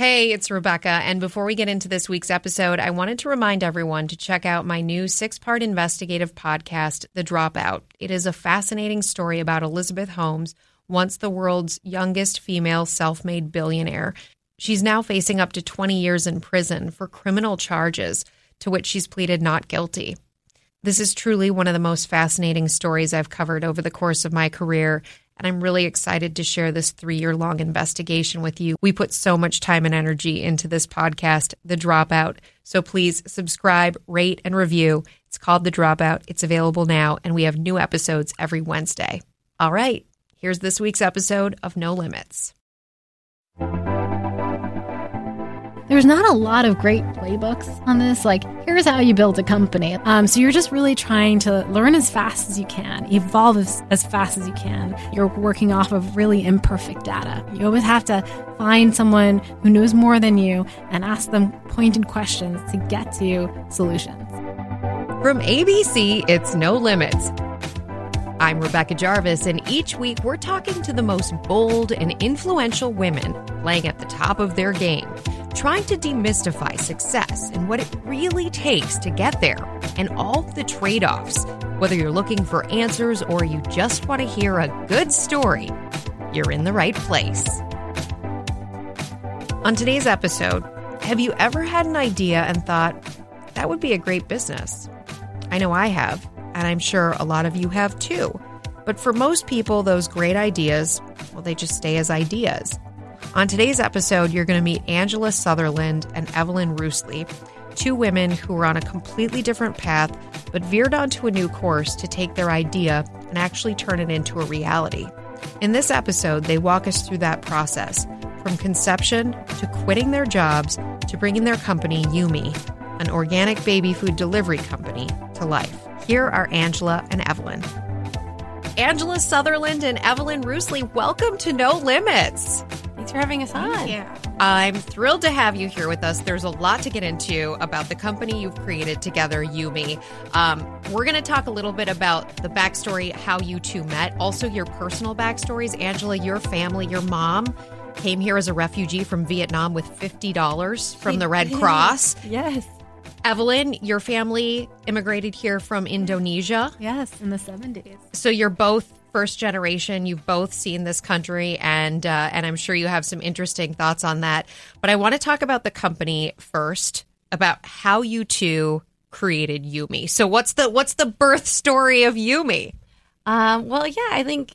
Hey, it's Rebecca. And before we get into this week's episode, I wanted to remind everyone to check out my new six part investigative podcast, The Dropout. It is a fascinating story about Elizabeth Holmes, once the world's youngest female self made billionaire. She's now facing up to 20 years in prison for criminal charges to which she's pleaded not guilty. This is truly one of the most fascinating stories I've covered over the course of my career, and I'm really excited to share this three year long investigation with you. We put so much time and energy into this podcast, The Dropout. So please subscribe, rate, and review. It's called The Dropout. It's available now, and we have new episodes every Wednesday. All right, here's this week's episode of No Limits. There's not a lot of great playbooks on this. Like, here's how you build a company. Um, so you're just really trying to learn as fast as you can, evolve as, as fast as you can. You're working off of really imperfect data. You always have to find someone who knows more than you and ask them pointed questions to get to solutions. From ABC, it's No Limits. I'm Rebecca Jarvis, and each week we're talking to the most bold and influential women playing at the top of their game trying to demystify success and what it really takes to get there and all the trade offs. Whether you're looking for answers or you just want to hear a good story, you're in the right place. On today's episode, have you ever had an idea and thought, that would be a great business? I know I have, and I'm sure a lot of you have too. But for most people, those great ideas, well, they just stay as ideas. On today's episode, you're going to meet Angela Sutherland and Evelyn Rusli, two women who were on a completely different path but veered onto a new course to take their idea and actually turn it into a reality. In this episode, they walk us through that process from conception to quitting their jobs to bringing their company, Yumi, an organic baby food delivery company, to life. Here are Angela and Evelyn. Angela Sutherland and Evelyn Rusli, welcome to No Limits. Thanks for having us on. Yeah. I'm thrilled to have you here with us. There's a lot to get into about the company you've created together, Yumi. Um, we're going to talk a little bit about the backstory, how you two met, also your personal backstories. Angela, your family, your mom came here as a refugee from Vietnam with $50 from the Red Cross. Yes. Evelyn, your family immigrated here from Indonesia. Yes, in the 70s. So you're both first generation. You've both seen this country, and uh, and I'm sure you have some interesting thoughts on that. But I want to talk about the company first, about how you two created Yumi. So what's the what's the birth story of Yumi? Um, well, yeah, I think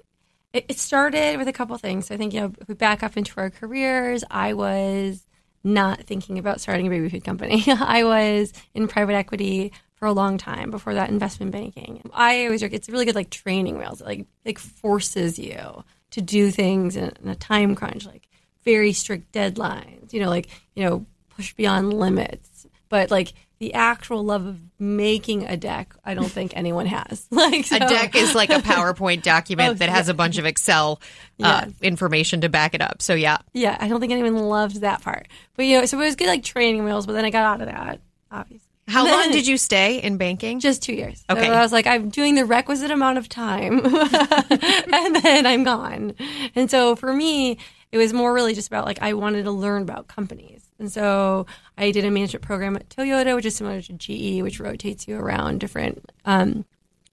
it, it started with a couple things. I think you know, if we back up into our careers, I was not thinking about starting a baby food company. I was in private equity for a long time before that investment banking. I always joke it's really good like training wheels. It like like forces you to do things in, in a time crunch, like very strict deadlines. You know, like you know push beyond limits. But like the actual love of making a deck, I don't think anyone has. Like so. a deck is like a PowerPoint document oh, that has yeah. a bunch of Excel uh, yes. information to back it up. So yeah, yeah, I don't think anyone loved that part. But you know, so it was good like training wheels. But then I got out of that, obviously. How long did you stay in banking? Just two years. Okay. So I was like, I'm doing the requisite amount of time and then I'm gone. And so for me, it was more really just about like, I wanted to learn about companies. And so I did a management program at Toyota, which is similar to GE, which rotates you around different, um,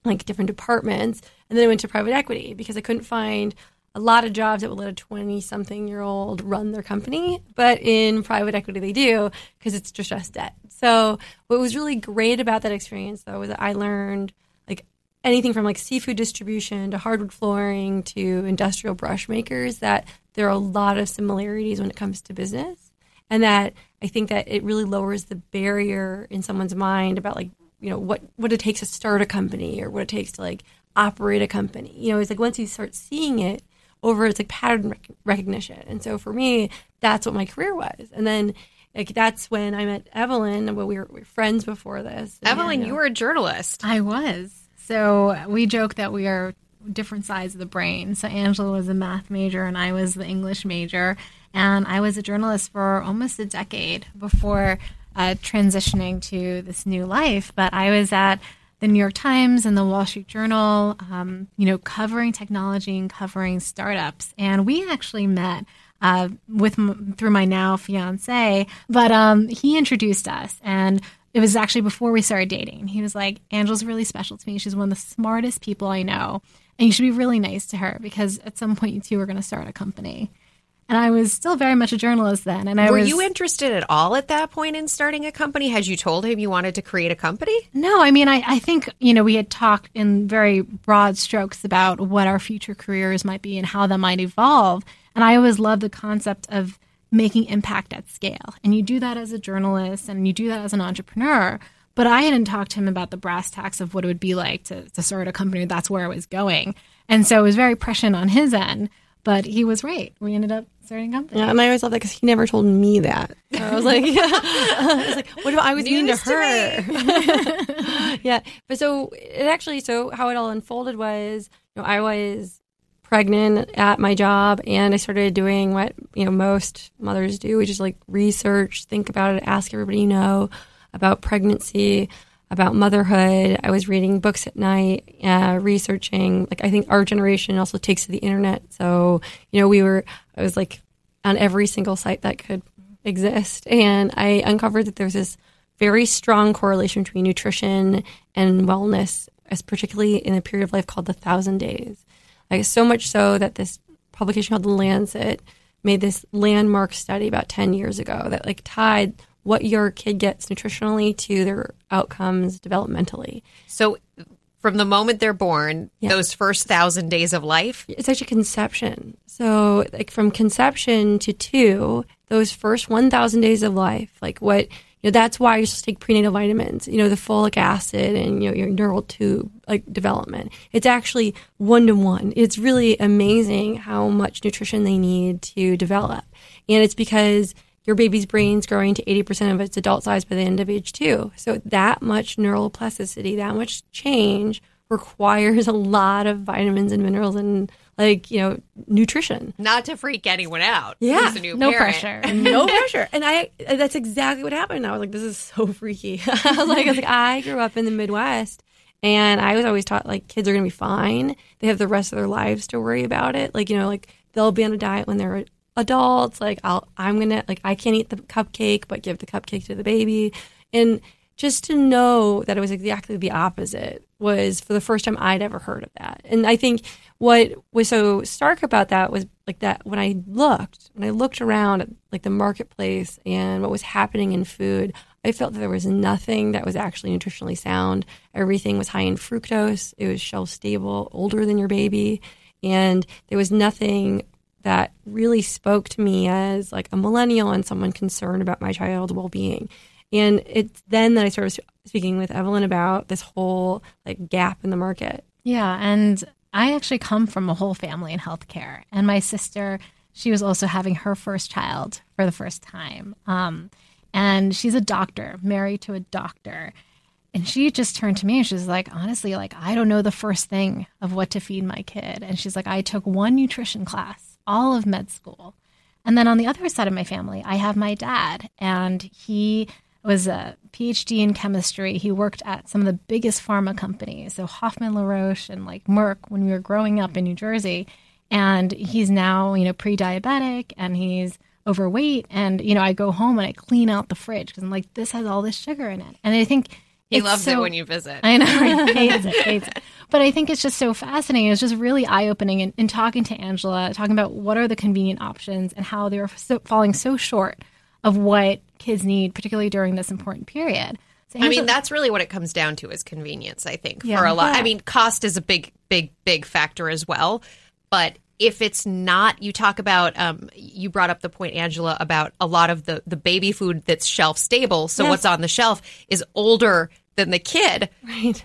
like different departments. And then I went to private equity because I couldn't find a lot of jobs that would let a 20 something year old run their company, but in private equity they do because it's distressed debt. So what was really great about that experience though was that I learned like anything from like seafood distribution to hardwood flooring to industrial brush makers that there are a lot of similarities when it comes to business and that I think that it really lowers the barrier in someone's mind about like you know what what it takes to start a company or what it takes to like operate a company. You know, it's like once you start seeing it over it's like pattern rec- recognition. And so for me, that's what my career was. And then like that's when I met Evelyn. Well, we were, we were friends before this. Evelyn, you, know, you were a journalist. I was. So we joke that we are different sides of the brain. So Angela was a math major and I was the English major. And I was a journalist for almost a decade before uh, transitioning to this new life. But I was at the New York Times and the Wall Street Journal, um, you know, covering technology and covering startups. And we actually met uh, with through my now fiance. But um, he introduced us, and it was actually before we started dating. He was like, "Angela's really special to me. She's one of the smartest people I know, and you should be really nice to her because at some point you two are going to start a company." And I was still very much a journalist then. And I were was, you interested at all at that point in starting a company? Had you told him you wanted to create a company? No, I mean, I, I think, you know, we had talked in very broad strokes about what our future careers might be and how that might evolve. And I always loved the concept of making impact at scale. And you do that as a journalist and you do that as an entrepreneur. But I hadn't talked to him about the brass tacks of what it would be like to, to start a company. That's where I was going. And so it was very prescient on his end. But he was right. We ended up starting a company. Yeah, and I always love that because he never told me that. So I was like, I was like, what if I was mean to her? Yeah, but so it actually, so how it all unfolded was, you know, I was pregnant at my job, and I started doing what you know most mothers do, which is like research, think about it, ask everybody you know about pregnancy about motherhood. I was reading books at night, uh, researching. Like I think our generation also takes to the internet, so you know we were. I was like on every single site that could exist, and I uncovered that there's this very strong correlation between nutrition and wellness, as particularly in a period of life called the thousand days. Like so much so that this publication called The Lancet made this landmark study about 10 years ago that like tied what your kid gets nutritionally to their outcomes developmentally. So from the moment they're born, yeah. those first thousand days of life? It's actually conception. So, like from conception to two, those first 1,000 days of life, like what, you know, that's why you're supposed to take prenatal vitamins, you know, the folic acid and, you know, your neural tube, like development. It's actually one to one. It's really amazing how much nutrition they need to develop. And it's because your baby's brain's growing to 80% of its adult size by the end of age two. So that much neural plasticity, that much change requires a lot of vitamins and minerals and like, you know, nutrition. Not to freak anyone out. Yeah. no pressure. no pressure. And I, that's exactly what happened. I was like, this is so freaky. I was like, I was like, I grew up in the Midwest and I was always taught like kids are going to be fine. They have the rest of their lives to worry about it. Like, you know, like they'll be on a diet when they're adults like I'll I'm gonna like I can't eat the cupcake but give the cupcake to the baby. And just to know that it was exactly the opposite was for the first time I'd ever heard of that. And I think what was so stark about that was like that when I looked when I looked around at like the marketplace and what was happening in food I felt that there was nothing that was actually nutritionally sound. Everything was high in fructose. It was shelf stable older than your baby. And there was nothing that really spoke to me as like a millennial and someone concerned about my child's well-being. And it's then that i started speaking with evelyn about this whole like gap in the market. Yeah and i actually come from a whole family in healthcare and my sister she was also having her first child for the first time. Um, and she's a doctor married to a doctor. And she just turned to me and she's like, honestly, like, I don't know the first thing of what to feed my kid. And she's like, I took one nutrition class all of med school. And then on the other side of my family, I have my dad, and he was a PhD in chemistry. He worked at some of the biggest pharma companies, so Hoffman La Roche and like Merck when we were growing up in New Jersey. And he's now, you know, pre-diabetic and he's overweight. And you know, I go home and I clean out the fridge because I'm like, this has all this sugar in it. And I think he loves so, it when you visit. I know. He hates it, hates it. But I think it's just so fascinating. It's just really eye opening. in, in, talking to Angela, talking about what are the convenient options and how they're so, falling so short of what kids need, particularly during this important period. So Angela, I mean, that's really what it comes down to is convenience, I think, yeah, for a lot. Yeah. I mean, cost is a big, big, big factor as well. But if it's not, you talk about, um, you brought up the point, Angela, about a lot of the, the baby food that's shelf stable. So yes. what's on the shelf is older than the kid. Right.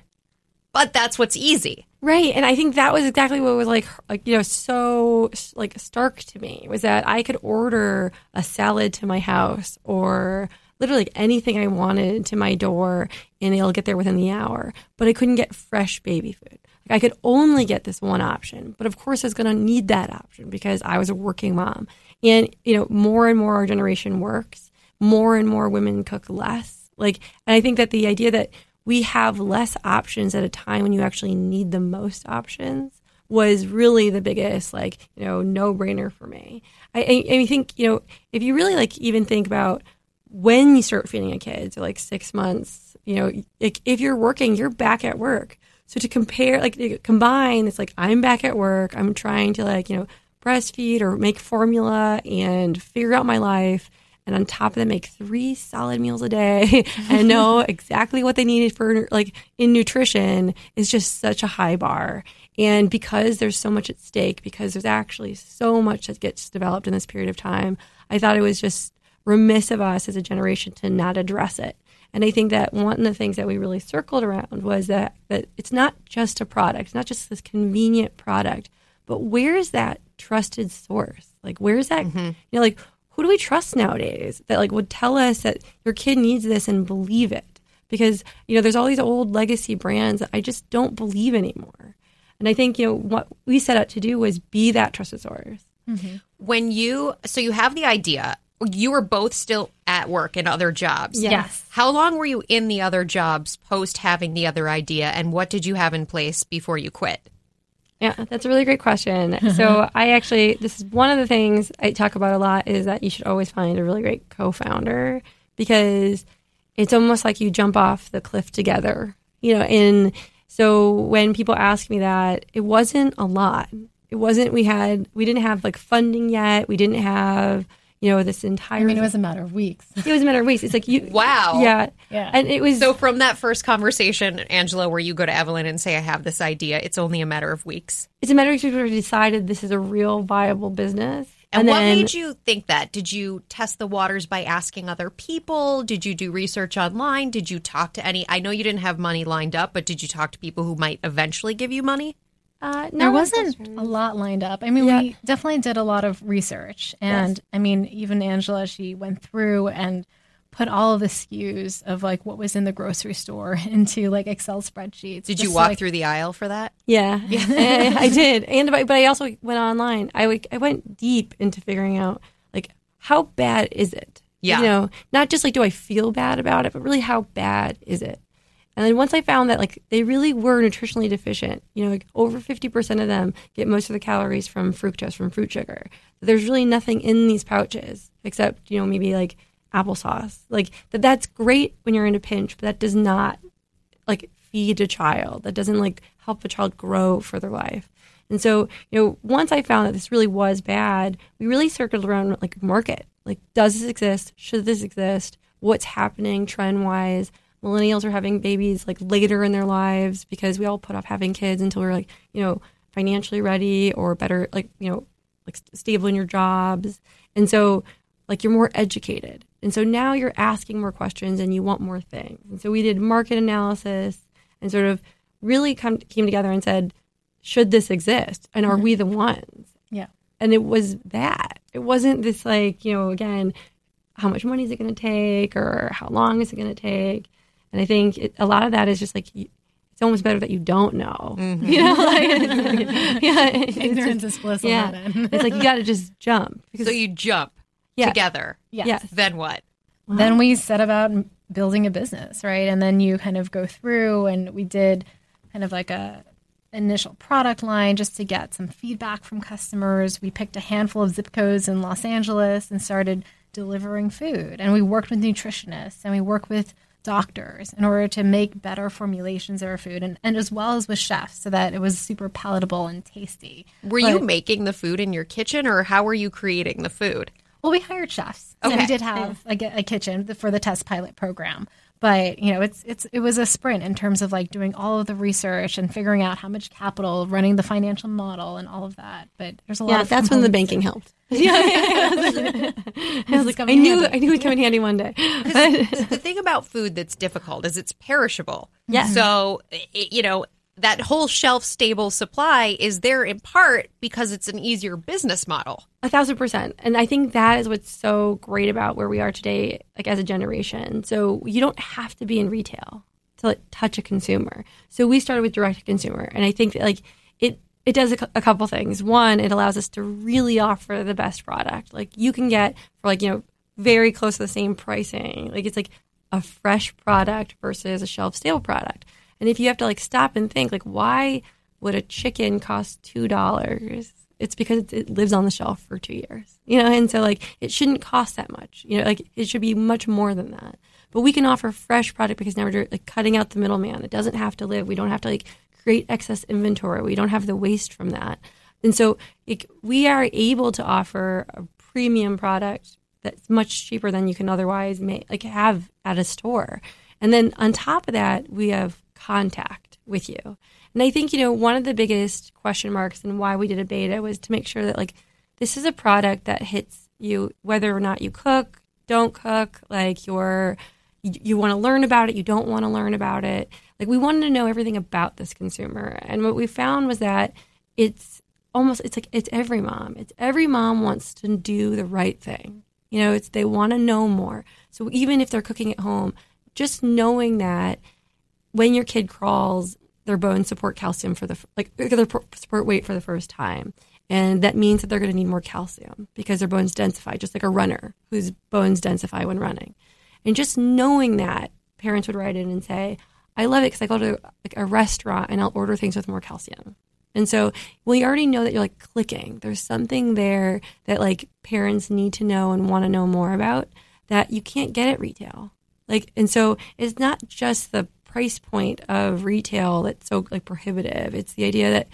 But that's what's easy. Right. And I think that was exactly what was like, like, you know, so like stark to me was that I could order a salad to my house or literally anything I wanted to my door and it'll get there within the hour. But I couldn't get fresh baby food. Like I could only get this one option. But of course I was going to need that option because I was a working mom. And, you know, more and more our generation works. More and more women cook less like, and I think that the idea that we have less options at a time when you actually need the most options was really the biggest, like, you know, no brainer for me. I, think, you know, if you really like even think about when you start feeding a kid, so like six months, you know, like if you're working, you're back at work. So to compare, like combine, it's like I'm back at work. I'm trying to like, you know, breastfeed or make formula and figure out my life. And on top of that, make three solid meals a day and know exactly what they needed for like in nutrition is just such a high bar. And because there's so much at stake, because there's actually so much that gets developed in this period of time, I thought it was just remiss of us as a generation to not address it. And I think that one of the things that we really circled around was that, that it's not just a product, it's not just this convenient product, but where is that trusted source? Like, where is that, mm-hmm. you know, like, who do we trust nowadays that like would tell us that your kid needs this and believe it? Because, you know, there's all these old legacy brands that I just don't believe anymore. And I think, you know, what we set out to do was be that trusted source. Mm-hmm. When you, so you have the idea you were both still at work in other jobs. Yes. yes. How long were you in the other jobs post having the other idea, and what did you have in place before you quit? Yeah, that's a really great question. so I actually, this is one of the things I talk about a lot is that you should always find a really great co-founder because it's almost like you jump off the cliff together, you know. And so when people ask me that, it wasn't a lot. It wasn't. We had we didn't have like funding yet. We didn't have you know, this entire. I mean, it was a matter of weeks. It was a matter of weeks. It's like you. Wow. Yeah. Yeah. And it was. So from that first conversation, Angela, where you go to Evelyn and say, I have this idea, it's only a matter of weeks. It's a matter of weeks before we decided this is a real viable business. And, and what then, made you think that? Did you test the waters by asking other people? Did you do research online? Did you talk to any? I know you didn't have money lined up, but did you talk to people who might eventually give you money? Uh, no, there wasn't a lot lined up. I mean, yeah. we definitely did a lot of research, and yes. I mean, even Angela, she went through and put all of the SKUs of like what was in the grocery store into like Excel spreadsheets. Did you walk like, through the aisle for that? Yeah, yeah. I, I, did, and but I also went online. I I went deep into figuring out like how bad is it. Yeah, you know, not just like do I feel bad about it, but really how bad is it? And then once I found that like they really were nutritionally deficient, you know, like over 50% of them get most of the calories from fructose, from fruit sugar. There's really nothing in these pouches except, you know, maybe like applesauce. Like that that's great when you're in a pinch, but that does not like feed a child. That doesn't like help a child grow for their life. And so, you know, once I found that this really was bad, we really circled around like market. Like, does this exist? Should this exist? What's happening trend wise? Millennials are having babies like later in their lives because we all put off having kids until we're like you know financially ready or better like you know like stable in your jobs. And so like you're more educated. And so now you're asking more questions and you want more things. And so we did market analysis and sort of really come came together and said should this exist? And are mm-hmm. we the ones? Yeah. And it was that. It wasn't this like you know again how much money is it going to take or how long is it going to take and I think it, a lot of that is just like it's almost better that you don't know. Mm-hmm. You know, like, yeah, ignorance is bliss. Yeah, it's like you got to just jump. Because, so you jump yeah. together. Yes. yes. Then what? Then we set about building a business, right? And then you kind of go through, and we did kind of like a initial product line just to get some feedback from customers. We picked a handful of zip codes in Los Angeles and started delivering food. And we worked with nutritionists and we worked with doctors in order to make better formulations of our food and, and as well as with chefs so that it was super palatable and tasty. Were but, you making the food in your kitchen or how were you creating the food? Well, we hired chefs. Okay. So we did have a, a kitchen for the test pilot program but you know it's it's it was a sprint in terms of like doing all of the research and figuring out how much capital running the financial model and all of that but there's a lot yeah, of that's when the banking helped yeah, yeah, I, like, I knew I knew it'd come in handy one day. the thing about food that's difficult is it's perishable. Yeah. So it, you know that whole shelf stable supply is there in part because it's an easier business model. A thousand percent. And I think that is what's so great about where we are today, like as a generation. So you don't have to be in retail to touch a consumer. So we started with direct to consumer. And I think that like it it does a couple things. One, it allows us to really offer the best product. Like you can get for like, you know, very close to the same pricing. Like it's like a fresh product versus a shelf stable product. And if you have to like stop and think, like, why would a chicken cost two dollars? It's because it- lives on the shelf for two years, you know, and so like it shouldn't cost that much, you know, like it should be much more than that. But we can offer fresh product because now we're like cutting out the middleman. It doesn't have to live. We don't have to like create excess inventory. We don't have the waste from that, and so we are able to offer a premium product that's much cheaper than you can otherwise make, like have at a store. And then on top of that, we have contact with you. And I think, you know, one of the biggest question marks and why we did a beta was to make sure that like this is a product that hits you whether or not you cook, don't cook, like you're you, you want to learn about it, you don't want to learn about it. Like we wanted to know everything about this consumer. And what we found was that it's almost it's like it's every mom. It's every mom wants to do the right thing. You know, it's they want to know more. So even if they're cooking at home, just knowing that when your kid crawls, their bones support calcium for the like uh, their support weight for the first time, and that means that they're going to need more calcium because their bones densify, just like a runner whose bones densify when running. And just knowing that, parents would write in and say, "I love it because I go to like a restaurant and I'll order things with more calcium." And so we already know that you're like clicking. There's something there that like parents need to know and want to know more about that you can't get at retail. Like, and so it's not just the price point of retail that's so like prohibitive. It's the idea that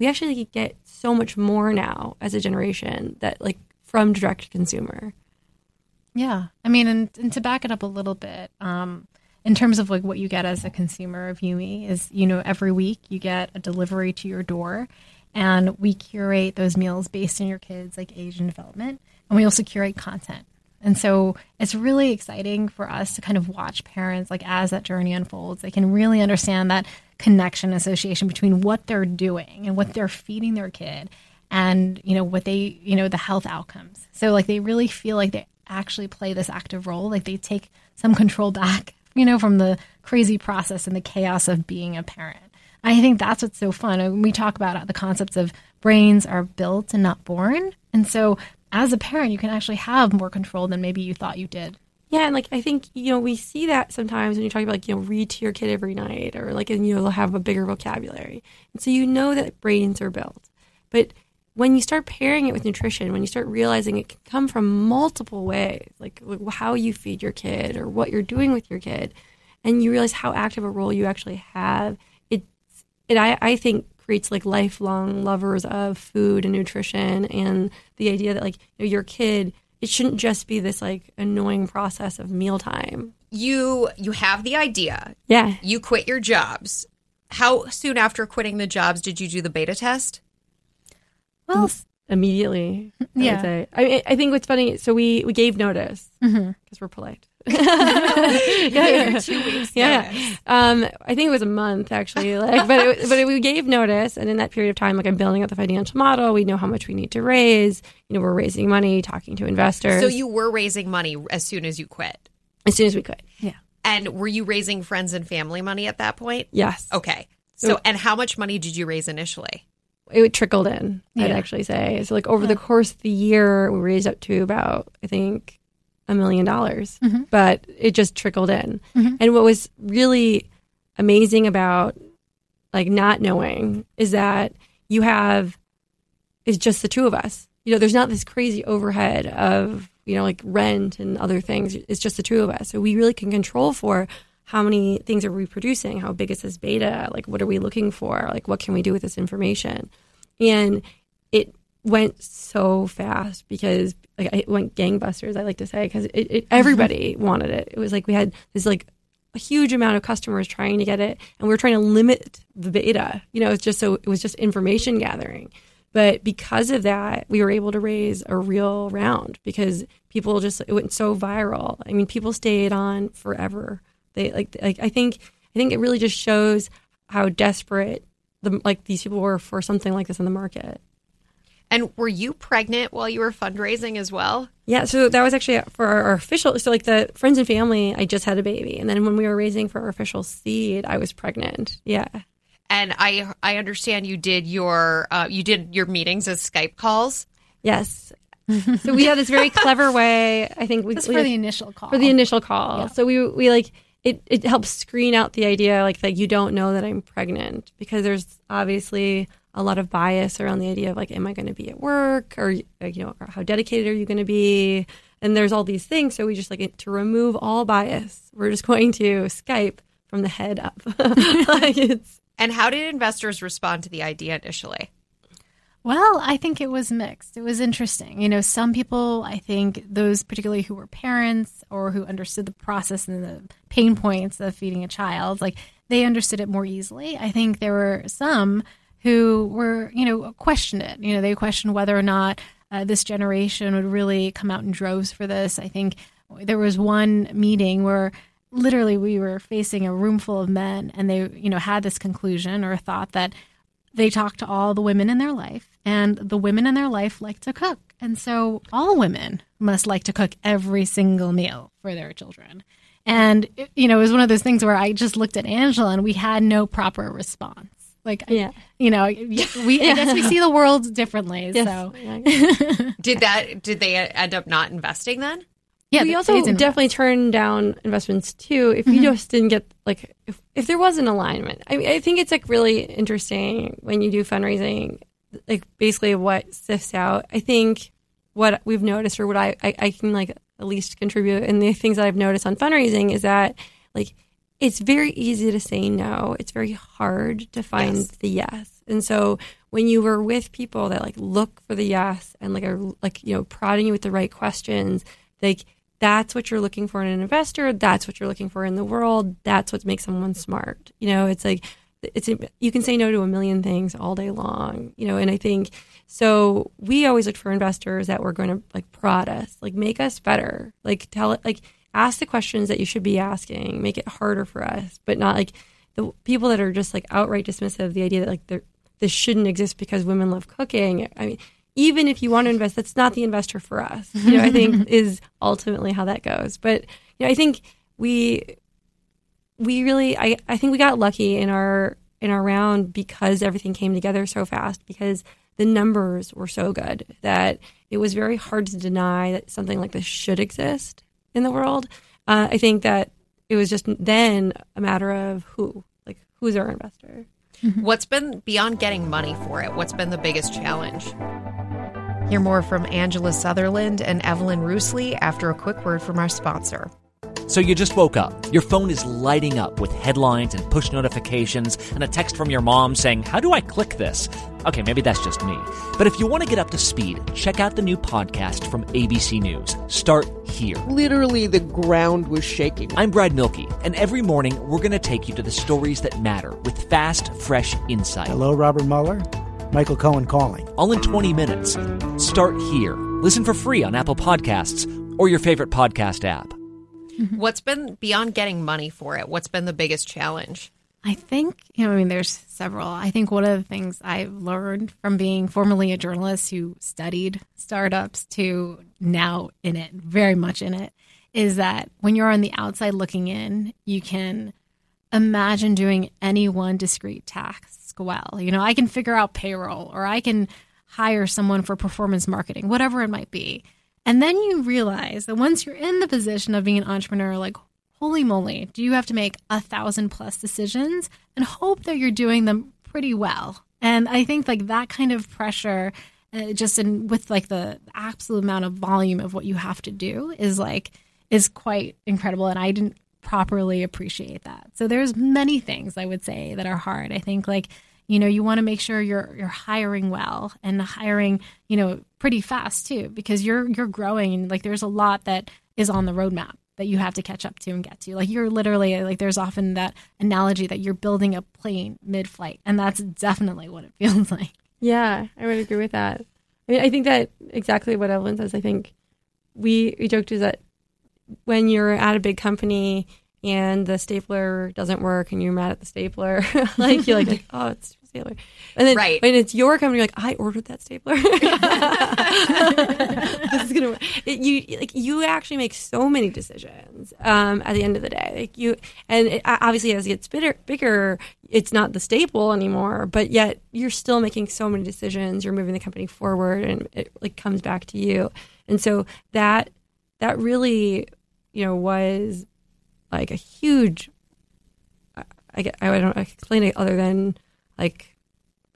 we actually get so much more now as a generation that like from direct consumer. Yeah. I mean, and, and to back it up a little bit, um, in terms of like what you get as a consumer of Yumi is, you know, every week you get a delivery to your door and we curate those meals based on your kids like age and development. And we also curate content. And so it's really exciting for us to kind of watch parents like as that journey unfolds, they can really understand that connection association between what they're doing and what they're feeding their kid and you know what they you know the health outcomes. So like they really feel like they actually play this active role like they take some control back you know from the crazy process and the chaos of being a parent. I think that's what's so fun. We talk about the concepts of brains are built and not born. And so as a parent you can actually have more control than maybe you thought you did Yeah, and like I think you know we see that sometimes when you talk about like you know read to your kid every night or like and you know they'll have a bigger vocabulary, and so you know that brains are built. But when you start pairing it with nutrition, when you start realizing it can come from multiple ways, like how you feed your kid or what you're doing with your kid, and you realize how active a role you actually have, it's it I, I think creates like lifelong lovers of food and nutrition and the idea that like you know, your kid it shouldn't just be this like annoying process of mealtime. You you have the idea. Yeah. You quit your jobs. How soon after quitting the jobs did you do the beta test? well Immediately. I Yeah. Would say. I, I think what's funny, so we, we gave notice because Mhm. we're polite. Yeah, two weeks. Yeah. notice. Um, I think it was a month actually, like, but it, but we gave notice, and in that period of time, like I'm building up the financial model. We know how much we need to raise. You know, we're raising money, talking to investors. So you were raising money as soon as you quit. as soon as we could. Yeah. And were you raising friends and family money at that point? Yes. Okay. So, and how much money did you raise initially? it trickled in. I'd actually say so. Like over the course of the year, we raised up to about I think a million dollars, mm-hmm. but it just trickled in. Mm-hmm. And what was really amazing about like not knowing is that you have is just the two of us. You know, there's not this crazy overhead of you know like rent and other things. It's just the two of us, so we really can control for how many things are we producing, how big is this beta, like what are we looking for, like what can we do with this information, and it went so fast because like it went gangbusters. I like to say because everybody mm-hmm. wanted it. It was like we had this like a huge amount of customers trying to get it, and we were trying to limit the beta. You know, it's just so it was just information gathering. But because of that, we were able to raise a real round because people just it went so viral. I mean, people stayed on forever. They like like I think I think it really just shows how desperate the like these people were for something like this in the market. And were you pregnant while you were fundraising as well? Yeah, so that was actually for our, our official. So like the friends and family, I just had a baby, and then when we were raising for our official seed, I was pregnant. Yeah, And I I understand you did your uh, you did your meetings as Skype calls. yes. so we had this very clever way. I think we just we for had- the initial call for the initial call. So we we like it, it helps screen out the idea like that you don't know that I'm pregnant because there's obviously a lot of bias around the idea of like, am I going to be at work or, you know, how dedicated are you going to be? And there's all these things. So we just like to remove all bias. We're just going to Skype from the head up. like it's, And how did investors respond to the idea initially? Well, I think it was mixed. It was interesting. You know, some people, I think those particularly who were parents or who understood the process and the pain points of feeding a child, like they understood it more easily. I think there were some who were, you know, questioned it. You know, they questioned whether or not uh, this generation would really come out in droves for this. I think there was one meeting where literally we were facing a room full of men and they, you know, had this conclusion or thought that they talked to all the women in their life, and the women in their life like to cook. And so all women must like to cook every single meal for their children. And, you know, it was one of those things where I just looked at Angela and we had no proper response. Like, Yeah. you know, we, I guess we see the world differently. yes. So, Did that? Did they end up not investing then? yeah, we also they didn't- definitely turned down investments too if you mm-hmm. just didn't get like if, if there was an alignment. I mean, I think it's like really interesting when you do fundraising, like basically what sifts out. I think what we've noticed or what I, I, I can like at least contribute and the things that I've noticed on fundraising is that like it's very easy to say no. It's very hard to find Yes. the yes. And so when you were with people that like look for the yes and like are like you know prodding you with the right questions, like that's what you're looking for in an investor. That's what you're looking for in the world. That's what makes someone smart. You know, it's like it's you can say no to a million things all day long. You know, and I think so. We always look for investors that were going to like prod us, like make us better, like tell it, like ask the questions that you should be asking, make it harder for us, but not like the people that are just like outright dismissive of the idea that like this shouldn't exist because women love cooking. I mean, even if you want to invest, that's not the investor for us. You know, I think is ultimately how that goes. But you know, I think we we really I, I think we got lucky in our in our round because everything came together so fast because the numbers were so good that it was very hard to deny that something like this should exist in the world. Uh, I think that it was just then a matter of who, like who's our investor. What's been beyond getting money for it? What's been the biggest challenge? Hear more from Angela Sutherland and Evelyn Rusli after a quick word from our sponsor. So you just woke up. Your phone is lighting up with headlines and push notifications and a text from your mom saying, How do I click this? Okay, maybe that's just me. But if you want to get up to speed, check out the new podcast from ABC News. Start here. Literally, the ground was shaking. I'm Brad Mielke, and every morning we're going to take you to the stories that matter with fast, fresh insight. Hello, Robert Mueller. Michael Cohen calling. All in 20 minutes. Start here. Listen for free on Apple Podcasts or your favorite podcast app. Mm-hmm. What's been beyond getting money for it? What's been the biggest challenge? I think, you know, I mean, there's several. I think one of the things I've learned from being formerly a journalist who studied startups to now in it, very much in it, is that when you're on the outside looking in, you can imagine doing any one discrete task well. You know, I can figure out payroll or I can hire someone for performance marketing, whatever it might be. And then you realize that once you're in the position of being an entrepreneur, like, holy moly, do you have to make a thousand plus decisions and hope that you're doing them pretty well? And I think like that kind of pressure, uh, just in with like the absolute amount of volume of what you have to do, is like is quite incredible. And I didn't properly appreciate that. So there's many things I would say that are hard. I think like you know you want to make sure you're you're hiring well and hiring you know pretty fast too because you're you're growing and like there's a lot that is on the roadmap that you have to catch up to and get to like you're literally like there's often that analogy that you're building a plane mid-flight and that's definitely what it feels like Yeah, I would agree with that. I mean, I think that exactly what Evelyn says. I think we we joked is that when you're at a big company and the stapler doesn't work and you're mad at the stapler, like you're like, like, oh, it's stapler, and then Right. when it's your company, you're like, I ordered that stapler. this is gonna work. It, you like you actually make so many decisions um, at the end of the day. Like you, and it, obviously as it gets bigger, bigger, it's not the staple anymore. But yet you're still making so many decisions. You're moving the company forward, and it like comes back to you. And so that that really, you know, was like a huge. I, I don't explain it other than like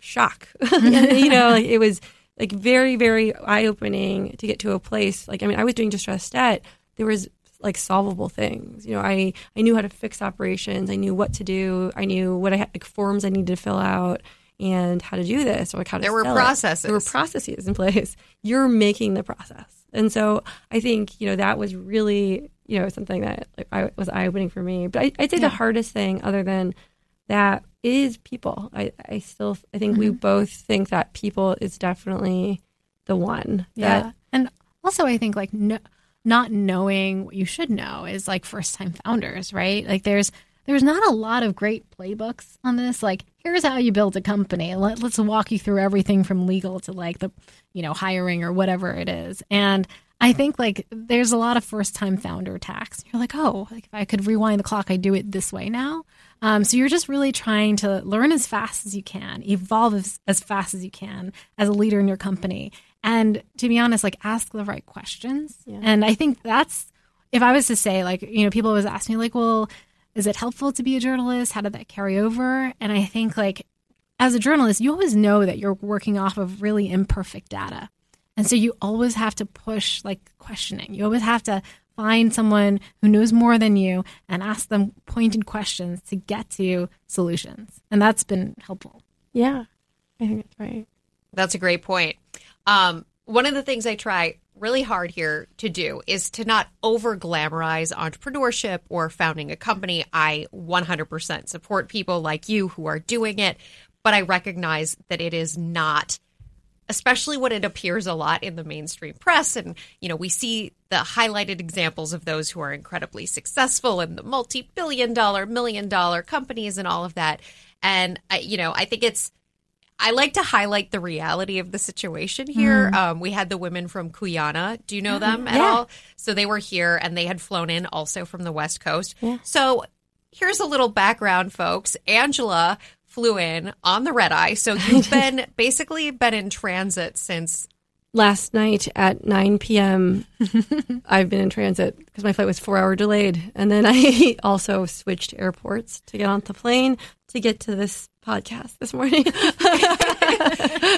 shock. you know, like it was like very, very eye opening to get to a place. Like, I mean, I was doing distressed debt. There was like solvable things. You know, I, I knew how to fix operations. I knew what to do. I knew what I had, like forms I needed to fill out and how to do this or like how to There were sell it. processes. There were processes in place. You're making the process. And so I think, you know, that was really, you know, something that like, I, was eye opening for me. But I, I'd say the hardest thing other than that is people. I, I still, I think we mm-hmm. both think that people is definitely the one Yeah. that and also, I think like no, not knowing what you should know is like first time founders, right? Like there's there's not a lot of great playbooks on this. Like here's how you build a company. Let, let's walk you through everything from legal to like the you know hiring or whatever it is. And I think like there's a lot of first time founder tax. You're like, oh, like if I could rewind the clock, I'd do it this way now. Um, so you're just really trying to learn as fast as you can, evolve as, as fast as you can as a leader in your company. And to be honest, like ask the right questions. And I think that's, if I was to say, like, you know, people always ask me, like, well, is it helpful to be a journalist? How did that carry over? And I think, like, as a journalist, you always know that you're working off of really imperfect data. And so you always have to push like questioning. You always have to find someone who knows more than you and ask them pointed questions to get to solutions. And that's been helpful. yeah, I think that's right. That's a great point. Um, one of the things I try really hard here to do is to not over glamorize entrepreneurship or founding a company. I 100% support people like you who are doing it, but I recognize that it is not especially when it appears a lot in the mainstream press and you know we see the highlighted examples of those who are incredibly successful and the multi-billion dollar million dollar companies and all of that and I, you know i think it's I like to highlight the reality of the situation here. Um, we had the women from Cuyana. Do you know them at all? So they were here and they had flown in also from the West Coast. So here's a little background, folks. Angela flew in on the red eye. So you've been basically been in transit since Last night at 9 p.m., I've been in transit because my flight was four hour delayed. And then I also switched airports to get on the plane to get to this podcast this morning.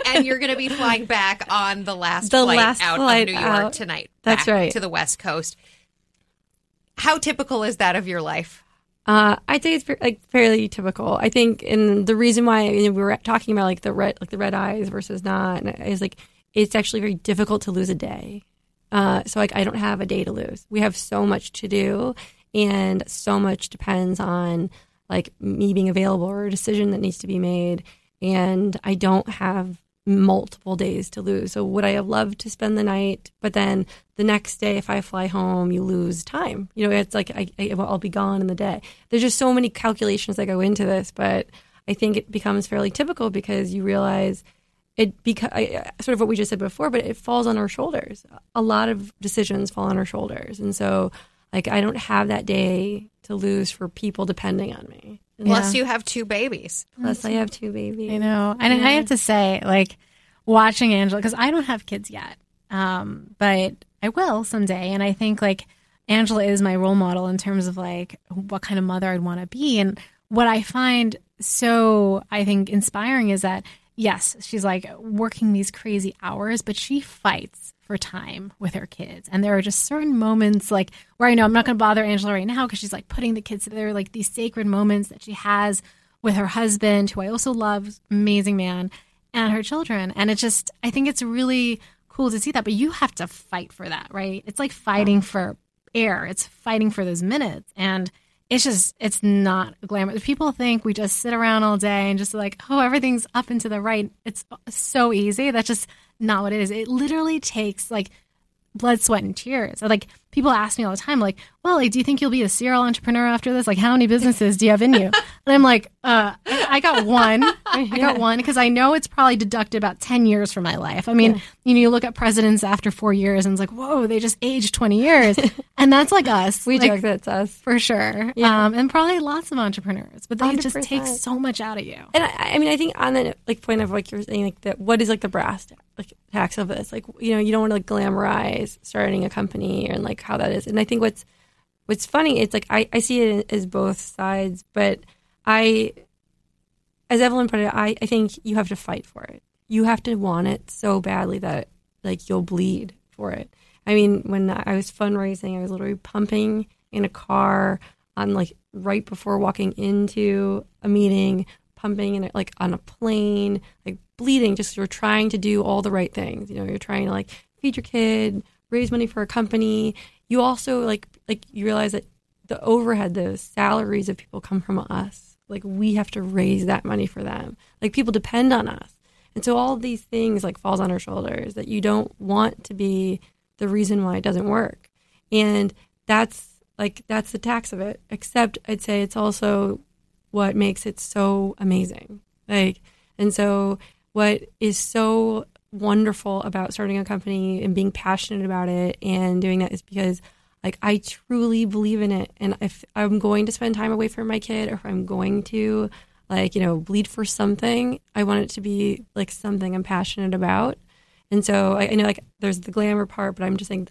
and you're going to be flying back on the last The flight last out flight of New York out. tonight. That's right. To the West Coast. How typical is that of your life? Uh, I'd say it's like fairly typical. I think, and the reason why you know, we were talking about like the red, like the red eyes versus not, is like it's actually very difficult to lose a day. Uh, so like I don't have a day to lose. We have so much to do, and so much depends on like me being available or a decision that needs to be made, and I don't have multiple days to lose. So would I have loved to spend the night? But then the next day, if I fly home, you lose time. You know, it's like I, I, I'll be gone in the day. There's just so many calculations that go into this, but I think it becomes fairly typical because you realize it because sort of what we just said before, but it falls on our shoulders. A lot of decisions fall on our shoulders, and so like I don't have that day to lose for people depending on me. Plus, you have two babies. Plus, I have two babies. I know. And I have to say, like, watching Angela, because I don't have kids yet, um, but I will someday. And I think, like, Angela is my role model in terms of, like, what kind of mother I'd want to be. And what I find so, I think, inspiring is that, yes, she's like working these crazy hours, but she fights for time with her kids. And there are just certain moments like where I know I'm not going to bother Angela right now because she's like putting the kids together, like these sacred moments that she has with her husband, who I also love, amazing man, and her children. And it's just, I think it's really cool to see that. But you have to fight for that, right? It's like fighting for air, it's fighting for those minutes. And it's just, it's not glamorous. People think we just sit around all day and just like, oh, everything's up and to the right. It's so easy. That's just not what it is. It literally takes like blood, sweat, and tears. Like people ask me all the time, like, well, like, do you think you'll be a serial entrepreneur after this? Like, how many businesses do you have in you? And I'm like, uh, I got one. I got one because I know it's probably deducted about 10 years from my life. I mean, you know, you look at presidents after four years and it's like, whoa, they just aged 20 years. and that's like us. we like, joke that's us. for sure. Um, and probably lots of entrepreneurs, but they just 100%. take so much out of you. And I, I mean, I think on the like point of like you're saying, like that, what is like the brass like tacks of this? Like, you know, you don't want to like glamorize starting a company and like how that is. And I think what's what's funny, it's like I, I see it as both sides, but I, as Evelyn put it, I, I think you have to fight for it. You have to want it so badly that like you'll bleed for it. I mean, when I was fundraising, I was literally pumping in a car on like right before walking into a meeting, pumping in it like on a plane, like bleeding. Just you're trying to do all the right things. You know, you're trying to like feed your kid, raise money for a company. You also like like you realize that the overhead, the salaries of people come from us. Like we have to raise that money for them. Like people depend on us. And so all these things like falls on our shoulders that you don't want to be the reason why it doesn't work. And that's like that's the tax of it. Except I'd say it's also what makes it so amazing. Like and so what is so wonderful about starting a company and being passionate about it and doing that is because like I truly believe in it and if I'm going to spend time away from my kid or if I'm going to like you know bleed for something I want it to be like something I'm passionate about and so I, know like there's the glamour part but I'm just saying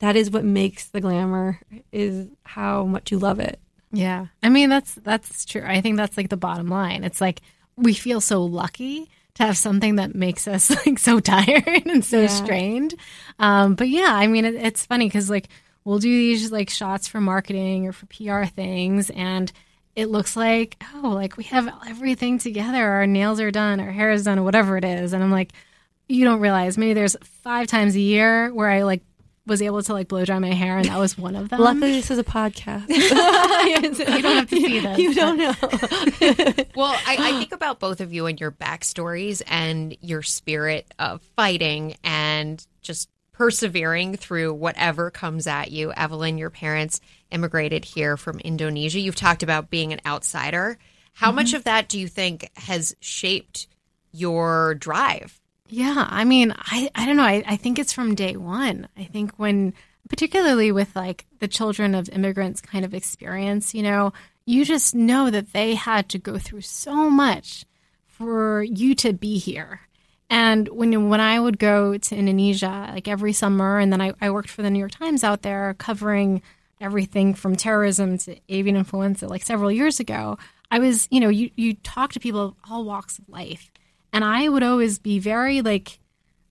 that is what makes the glamour is how much you love it Yeah. I mean, that's that's true. I think that's like the bottom line. It's like we feel so lucky to have something that makes us like so tired and so Yeah. strained. Um, but yeah, I mean, it, it's funny because like we'll do these like shots for marketing or for PR things, and it looks like oh, like we have everything together. Our nails are done, our hair is done, or whatever it is, and I'm like, you don't realize maybe there's five times a year where I like was able to like blow dry my hair, and that was one of them. luckily this is a podcast you don't have to see this. you don't know Well, I, I think about both of you and your backstories and your spirit of fighting and just persevering through whatever comes at you. Evelyn, your parents immigrated here from Indonesia. You've talked about being an outsider. How mm-hmm. much of that do you think has shaped your drive? Yeah, I mean, I, I don't know. I, I think it's from day one. I think when, particularly with like the children of immigrants kind of experience, you know, you just know that they had to go through so much for you to be here. And when when I would go to Indonesia, like every summer, and then I, I worked for the New York Times out there covering everything from terrorism to avian influenza, like several years ago, I was, you know, you, you talk to people of all walks of life. And I would always be very like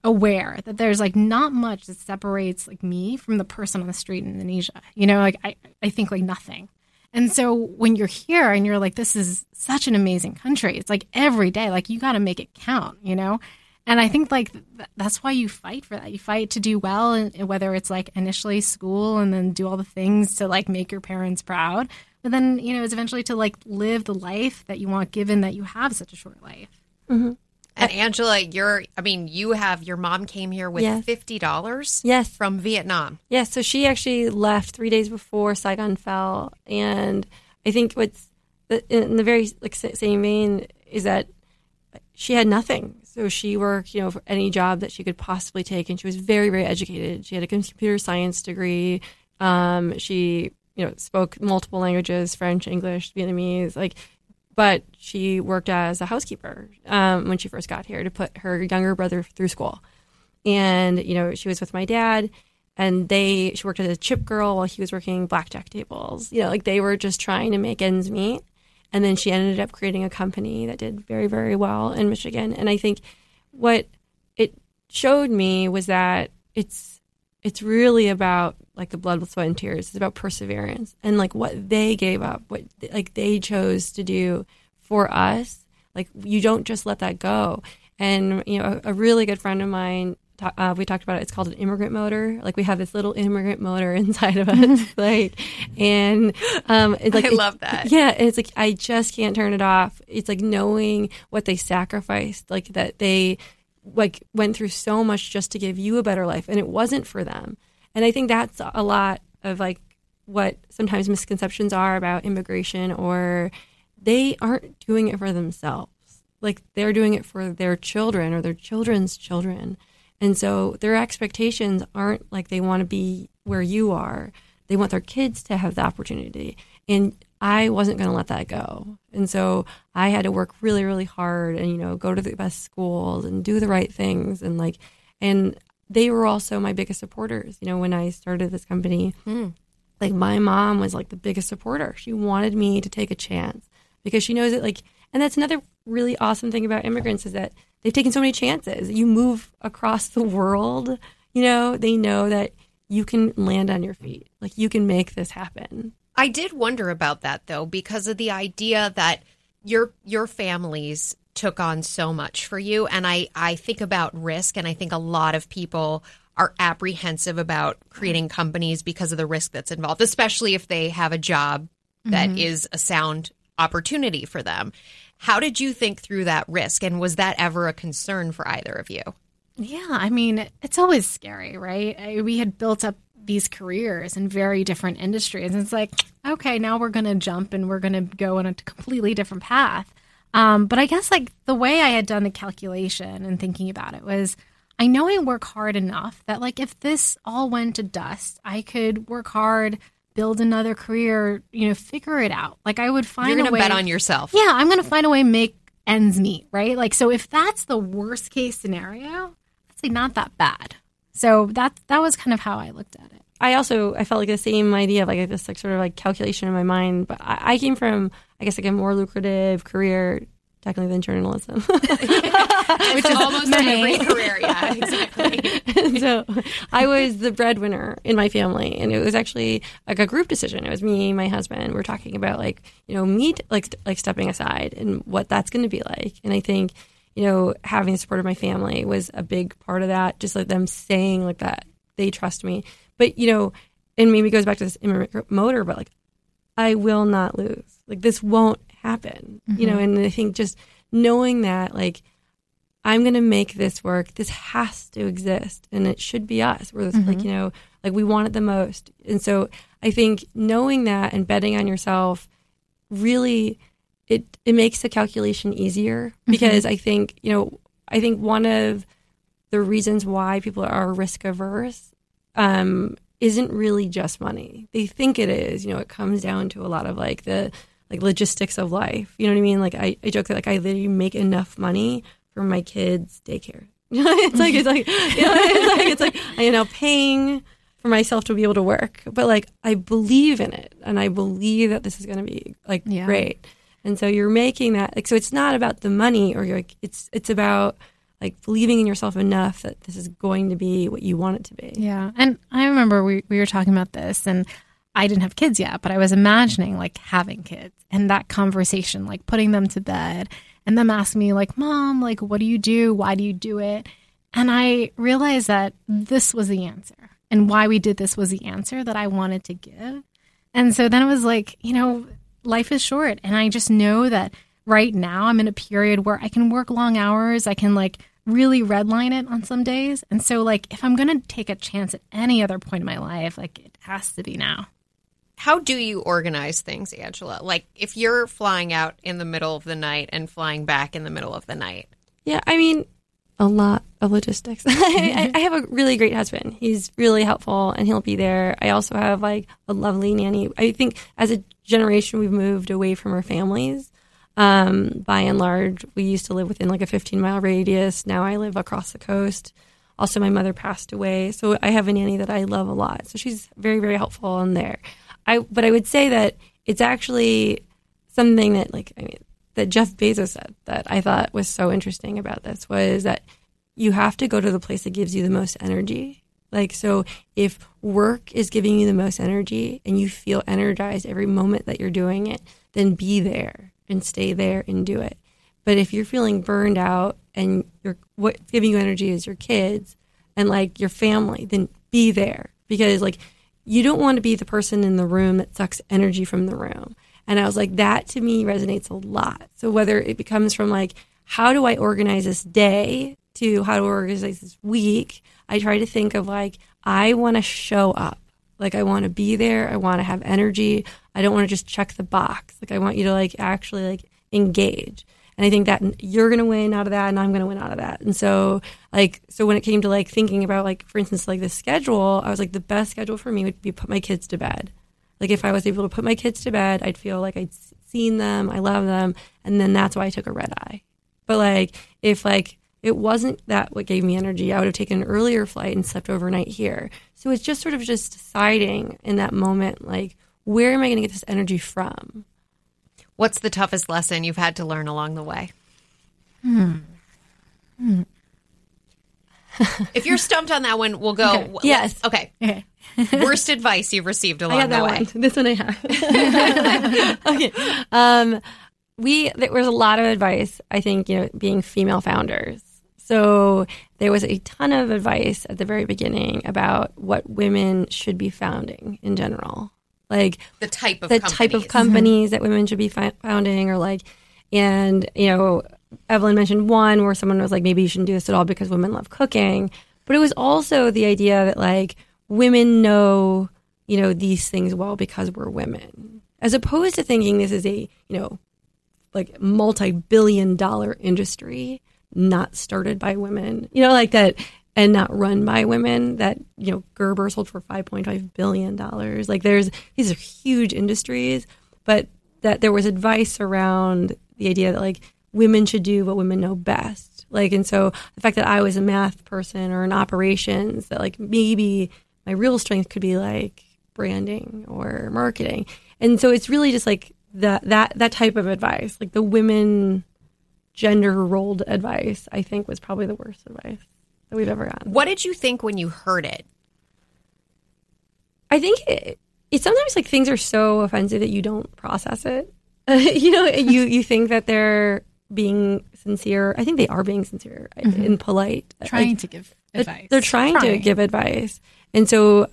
aware that there's like not much that separates like me from the person on the street in Indonesia. You know, like I, I think like nothing. And so when you're here and you're like, this is such an amazing country, it's like every day, like you got to make it count, you know? And I think like th- that's why you fight for that. You fight to do well, and whether it's like initially school and then do all the things to like make your parents proud, but then you know it's eventually to like live the life that you want, given that you have such a short life. Mm-hmm. And Angela, you're, I mean, you have, your mom came here with Yes. $50 yes from Vietnam. Yes. so she actually left three days before Saigon fell, and I think what's the- in the very like sa- same vein is that she had nothing. So she worked, you know, for any job that she could possibly take, and she was very, very educated. She had a computer science degree. Um, she, you know, spoke multiple languages: French, English, Vietnamese. Like, but she worked as a housekeeper um, when she first got here to put her younger brother through school. And you know she was with my dad and they she worked as a chip girl while he was working blackjack tables. You know like they were just trying to make ends meet. And then she ended up creating a company that did very very well in michigan. And i think what it showed me was that it's it's really about like the blood sweat and tears. It's about perseverance and like what they gave up what like they chose to do for us. Like you don't just let that go. And you know a, a really good friend of mine uh, we talked about it. It's called an immigrant motor. Like we have this little immigrant motor inside of us like and um it's like I love that. yeah it's like i just can't turn it off. It's like knowing what they sacrificed like that they like went through so much just to give you a better life and it wasn't for them. And i think that's a lot of like what sometimes misconceptions are about immigration or they aren't doing it for themselves. Like they're doing it for their children or their children's children. And so their expectations aren't like they want to be where you are. They want their kids to have the opportunity. And i wasn't going to let that go and so i had to work really really hard and you know go to the best schools and do the right things and like and they were also my biggest supporters you know when i started this company hmm. like my mom was like the biggest supporter. She wanted me to take a chance because she knows that like and that's another really awesome thing about immigrants is that they've taken so many chances. You move across the world, you know, they know that you can land on your feet. Like you can make this happen. I did wonder about that though, because of the idea that your your families took on so much for you. And I, I think about risk and I think a lot of people are apprehensive about creating companies because of the risk that's involved, especially if they have a job that mm-hmm. is a sound opportunity for them. How did you think through that risk? And was that ever a concern for either of you? Yeah, I mean, it's always scary, right? I, we had built up these careers in very different industries. And it's like, okay, now we're going to jump and we're going to go on a completely different path. Um, but I guess like the way I had done the calculation and thinking about it was I know I work hard enough that like if this all went to dust, I could work hard, build another career, you know, figure it out. Like I would find You're a going to way. bet on yourself. Yeah, I'm going to find a way to make ends meet, right? Like, so if that's the worst case scenario, that's like not that bad. So that that was kind of how I looked at it. I also I felt like the same idea of like this like sort of like calculation in my mind, but I, I came from I guess like a more lucrative career technically than journalism. Which is almost every career. Yeah, exactly. So I was the breadwinner in my family, and it was actually like a group decision. It was me, and my husband. We're talking about like you know me like like stepping aside and what that's going to be like. And I think you know having the support of my family was a big part of that. Just like them saying like that they trust me. But you know, and maybe it goes back to this immigrant motor, but like I will not lose. Like this won't happen. You know, mm-hmm. and I think just knowing that like I'm going to make this work. This has to exist, and it should be us. We're this, like mm-hmm. you know, like we want it the most, and so I think knowing that and betting on yourself really it it makes the calculation easier mm-hmm. because I think you know I think one of the reasons why people are risk averse um, isn't really just money. They think it is. You know, it comes down to a lot of like the like logistics of life. You know what I mean? Like I, I joke that like I literally make enough money for my kids' daycare. it's like it's like you know, it's like it's like you know paying for myself to be able to work, but like I believe in it and I believe that this is going to be like Yeah. great. And so you're making that like so it's not about the money or you're like it's it's about like believing in yourself enough that this is going to be what you want it to be. Yeah. And I remember we, we were talking about this and I didn't have kids yet, but I was imagining like having kids and that conversation, like putting them to bed and them asking me like, mom, like, what do you do? Why do you do it? And I realized that this was the answer and why we did this was the answer that I wanted to give. And so then it was like, you know, life is short. And I just know that right now I'm in a period where I can work long hours. I can like really redline it on some days. And so, like, if I'm going to take a chance at any other point in my life, like, it has to be now. How do you organize things, Angela? Like if you're flying out in the middle of the night and flying back in the middle of the night. Yeah, I mean, a lot of logistics. I, I have a really great husband. He's really helpful and he'll be there. I also have like a lovely nanny. I think as a generation, we've moved away from our families. Um, by and large, we used to live within like a 15 mile radius. Now I live across the coast. Also, my mother passed away, so I have a nanny that I love a lot. So she's very, very helpful in there. I, but I would say that it's actually something that, like, I mean, that Jeff Bezos said that I thought was so interesting about this was that you have to go to the place that gives you the most energy. Like, so if work is giving you the most energy and you feel energized every moment that you're doing it, then be there and stay there and do it. But if you're feeling burned out and you're, what's giving you energy is your kids and like your family, then be there because like you don't want to be the person in the room that sucks energy from the room. And I was like, that to me resonates a lot. So whether it becomes from like, how do I organize this day to how to organize this week, I try to think of like, I want to show up. Like, I want to be there. I want to have energy. I don't want to just check the box. Like, I want you to like actually like engage. And I think that you're going to win out of that and I'm going to win out of that. And so, like, so when it came to like thinking about like, for instance, like the schedule, I was like, the best schedule for me would be put my kids to bed. Like, if I was able to put my kids to bed, I'd feel like I'd seen them, I love them. And then that's why I took a red eye. But like, if like It wasn't that what gave me energy. I would have taken an earlier flight and slept overnight here. So it's just sort of just deciding in that moment, like, where am I going to get this energy from? What's the toughest lesson you've had to learn along the way? if you're stumped on that one, we'll go. Okay. Yes. Okay. Okay. Worst advice you've received I along the that way. one. This one I have. okay. Um, we there was a lot of advice. I think you know, being female founders. So there was a ton of advice at the very beginning about what women should be founding in general, like The type of the type of companies. companies mm-hmm. that women should be fi- founding, or like, and you know, Evelyn mentioned one where someone was like, maybe you shouldn't do this at all because women love cooking, but it was also the idea that like women know, you know, these things well because we're women, as opposed to thinking this is a you know, like multi-billion dollar industry not started by women, you know, like that. And not run by women. That you know, Gerber sold for five point five billion dollars. Like, there's these are huge industries, but that there was advice around the idea that like women should do what women know best. Like, and so the fact that I was a math person or an operations, that like maybe my real strength could be like branding or marketing. And so it's really just like that that that type of advice, like the women gender rolled advice, I think was probably the worst advice that we've ever gotten. What did you think when you heard it? I think it, it's sometimes like things are so offensive that you don't process it. you know, you you think that they're being sincere. I think they are being sincere mm-hmm. and polite. Trying Like, to give they're- advice. They're trying, to give advice. And so,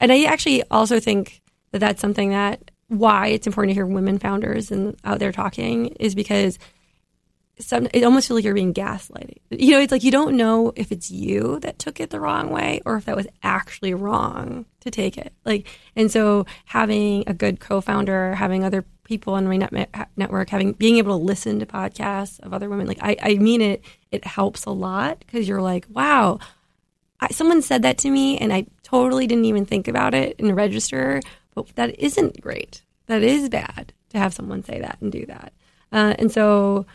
and I actually also think that that's something that why it's important to hear women founders and out there talking is because some it almost feels like you're being gaslighted. You know, it's like you don't know if it's you that took it the wrong way or if that was actually wrong to take it. Like, and so having a good co-founder, having other people on my net- network, having being able to listen to podcasts of other women, like I, I mean it, it helps a lot because you're like, wow, I, someone said that to me and I totally didn't even think about it and register, but that isn't great. That is bad to have someone say that and do that. Uh, and so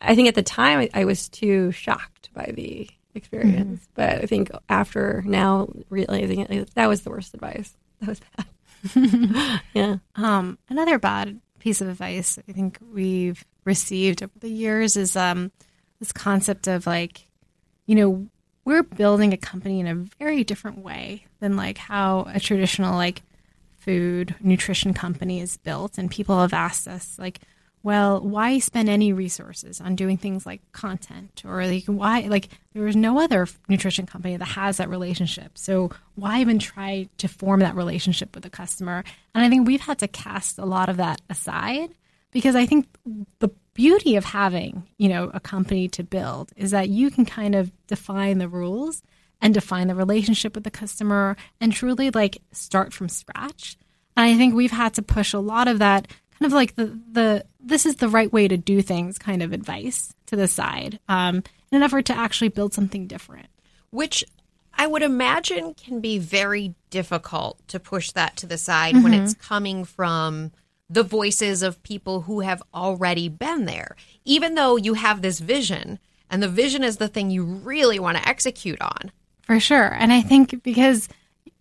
I think at the time I, I was too shocked by the experience, but I think after now realizing it, that was the worst advice. That was bad. yeah. Um, another bad piece of advice I think we've received over the years is um, this concept of like, you know, we're building a company in a very different way than like how a traditional like food nutrition company is built. And people have asked us like, well, why spend any resources on doing things like content or like why like there is no other nutrition company that has that relationship. So why even try to form that relationship with the customer? And I think we've had to cast a lot of that aside because I think the beauty of having, you know, a company to build is that you can kind of define the rules and define the relationship with the customer and truly like start from scratch. And I think we've had to push a lot of that kind of like the the this is the right way to do things kind of advice to the side um, in an effort to actually build something different. which I would imagine can be very difficult to push that to the side when Mm-hmm. it's coming from the voices of people who have already been there. Even though you have this vision and the vision is the thing you really want to execute on. For sure. And I think because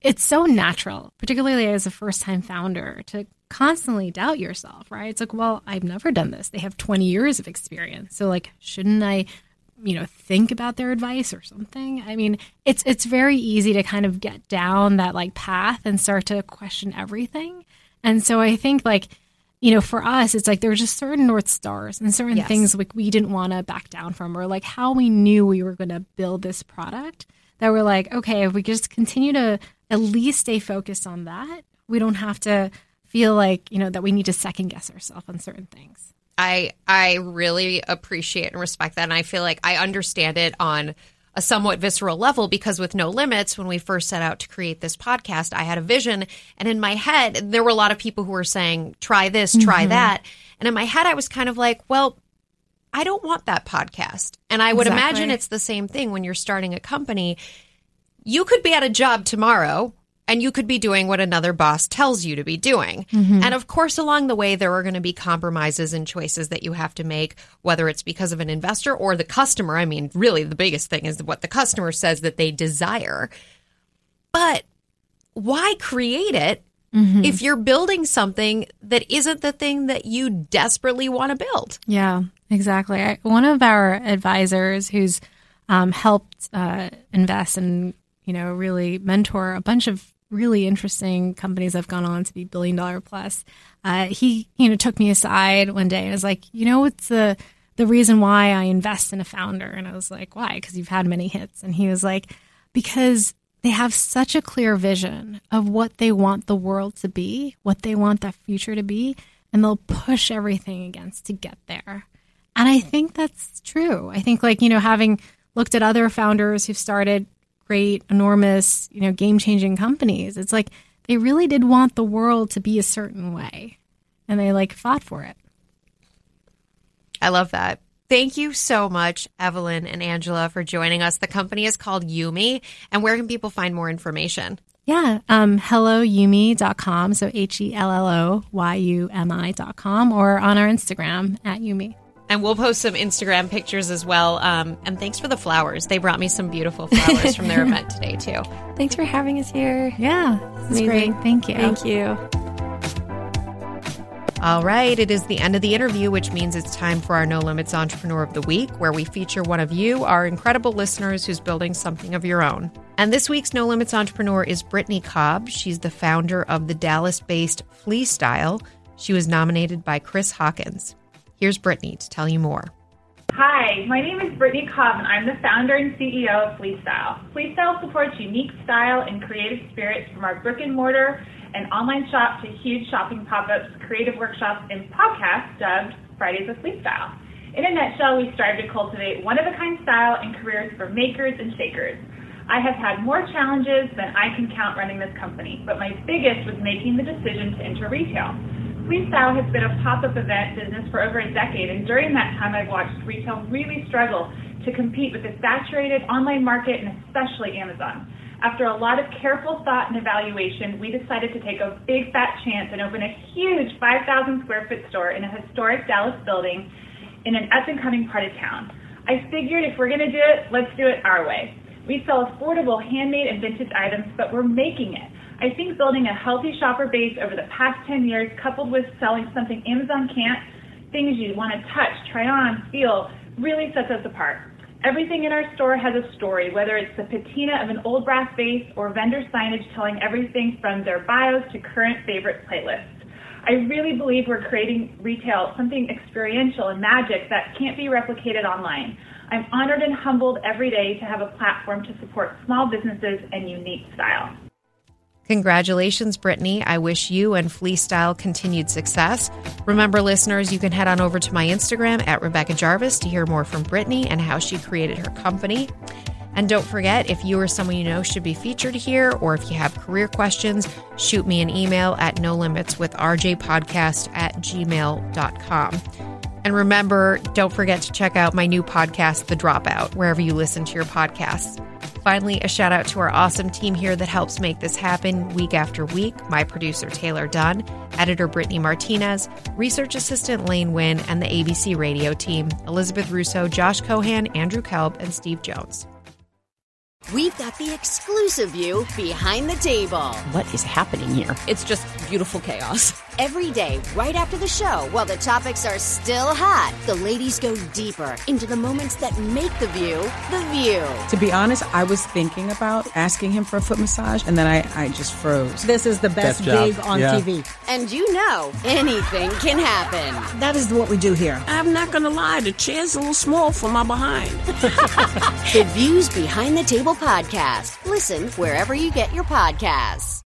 it's so natural, particularly as a first time founder, to constantly doubt yourself, right? It's like, well, I've never done this. They have 20 years of experience. So like, shouldn't I, you know, think about their advice or something? I mean, it's it's very easy to kind of get down that like path and start to question everything. And so I think like you know, for us, it's like there were just certain North Stars and certain Yes. things like we didn't want to back down from, or like how we knew we were going to build this product that we're like, okay, if we just continue to at least stay focused on that, we don't have to feel like, you know, that we need to second guess ourselves on certain things. I I really appreciate and respect that. And I feel like I understand it on a somewhat visceral level because with No Limits when we first set out to create this podcast I had a vision. And in my head there were a lot of people who were saying try this try mm-hmm. that. And in my head I was kind of like well I don't want that podcast. And I would Exactly. imagine it's the same thing when you're starting a company. You could be at a job tomorrow and you could be doing what another boss tells you to be doing. And of course, along the way, there are going to be compromises and choices that you have to make, whether it's because of an investor or the customer. I mean, really, the biggest thing is what the customer says that they desire. But why create it if you're building something that isn't the thing that you desperately want to build? Yeah, exactly. I, one of our advisors who's um, helped uh, invest and you know really mentor a bunch of really interesting companies that have gone on to be billion dollar plus. Uh, he you know took me aside one day and was like, you know, what's the the reason why I invest in a founder? And I was like, why? Because you've had many hits. And he was like, because they have such a clear vision of what they want the world to be, what they want the future to be, and they'll push everything against to get there. And I think that's true. I think like, you know, having looked at other founders who've started great, enormous, you know, game-changing companies, it's like they really did want the world to be a certain way. And they like fought for it. I love that. Thank you so much, Evelyn and Angela, for joining us. The company is called Yumi. And where can people find more information? Yeah, um, helloyumi.com. So H E L L O Y U M I.com or on our Instagram at Yumi. And we'll post some Instagram pictures as well. Um, and thanks for the flowers. They brought me some beautiful flowers from their event today, too. Thanks for having us here. Yeah, this is Amazing. great. Thank you. Thank you. All right, it is the end of the interview, which means it's time for our No Limits Entrepreneur of the Week, where we feature one of you, our incredible listeners who's building something of your own. And this week's No Limits Entrepreneur is Brittany Cobb. She's the founder of the Dallas based FleaStyle. She was nominated by Chris Hawkins. Here's Brittany to tell you more. Hi, my name is Brittany Cobb, and I'm the founder and CEO of FleaStyle. FleaStyle supports unique style and creative spirits from our brick and mortar and online shop to huge shopping pop-ups, creative workshops, and podcasts dubbed Fridays with FleaStyle. In a nutshell, we strive to cultivate one-of-a-kind style and careers for makers and shakers. I have had more challenges than I can count running this company, but my biggest was making the decision to enter retail. FleaStyle has been a pop-up event business for over a decade, and during that time I've watched retail really struggle to compete with the saturated online market and especially Amazon. After a lot of careful thought and evaluation, we decided to take a big fat chance and open a huge 5,000 square foot store in a historic Dallas building in an up and coming part of town. I figured if we're going to do it, let's do it our way. We sell affordable handmade and vintage items, but we're making it. I think building a healthy shopper base over the past 10 years, coupled with selling something Amazon can't, things you want to touch, try on, feel, really sets us apart. Everything in our store has a story, whether it's the patina of an old brass vase or vendor signage telling everything from their bios to current favorite playlists. I really believe we're creating retail something experiential and magic that can't be replicated online. I'm honored and humbled every day to have a platform to support small businesses and unique style. Congratulations, Brittany. I wish you and FleaStyle continued success. Remember, listeners, you can head on over to my Instagram at Rebecca Jarvis to hear more from Brittany and how she created her company. And don't forget, if you or someone you know should be featured here, or if you have career questions, shoot me an email at no limits with rjpodcast at gmail.com. And remember, don't forget to check out my new podcast, The Dropout, wherever you listen to your podcasts. Finally, a shout out to our awesome team here that helps make this happen week after week my producer, Taylor Dunn, editor, Brittany Martinez, research assistant, Lane Wynn, and the ABC radio team, Elizabeth Russo, Josh Cohan, Andrew Kelb, and Steve Jones. We've got the exclusive view behind the table. What is happening here? It's just beautiful chaos. Every day, right after the show, while the topics are still hot, the ladies go deeper into the moments that make the view the view. To be honest, I was thinking about asking him for a foot massage, and then I, I just froze. This is the best Best job. gig on Yeah. TV. And you know, anything can happen. That is what we do here. I'm not gonna lie, the chair's a little small for my behind. The Views Behind the Table podcast. Listen wherever you get your podcasts.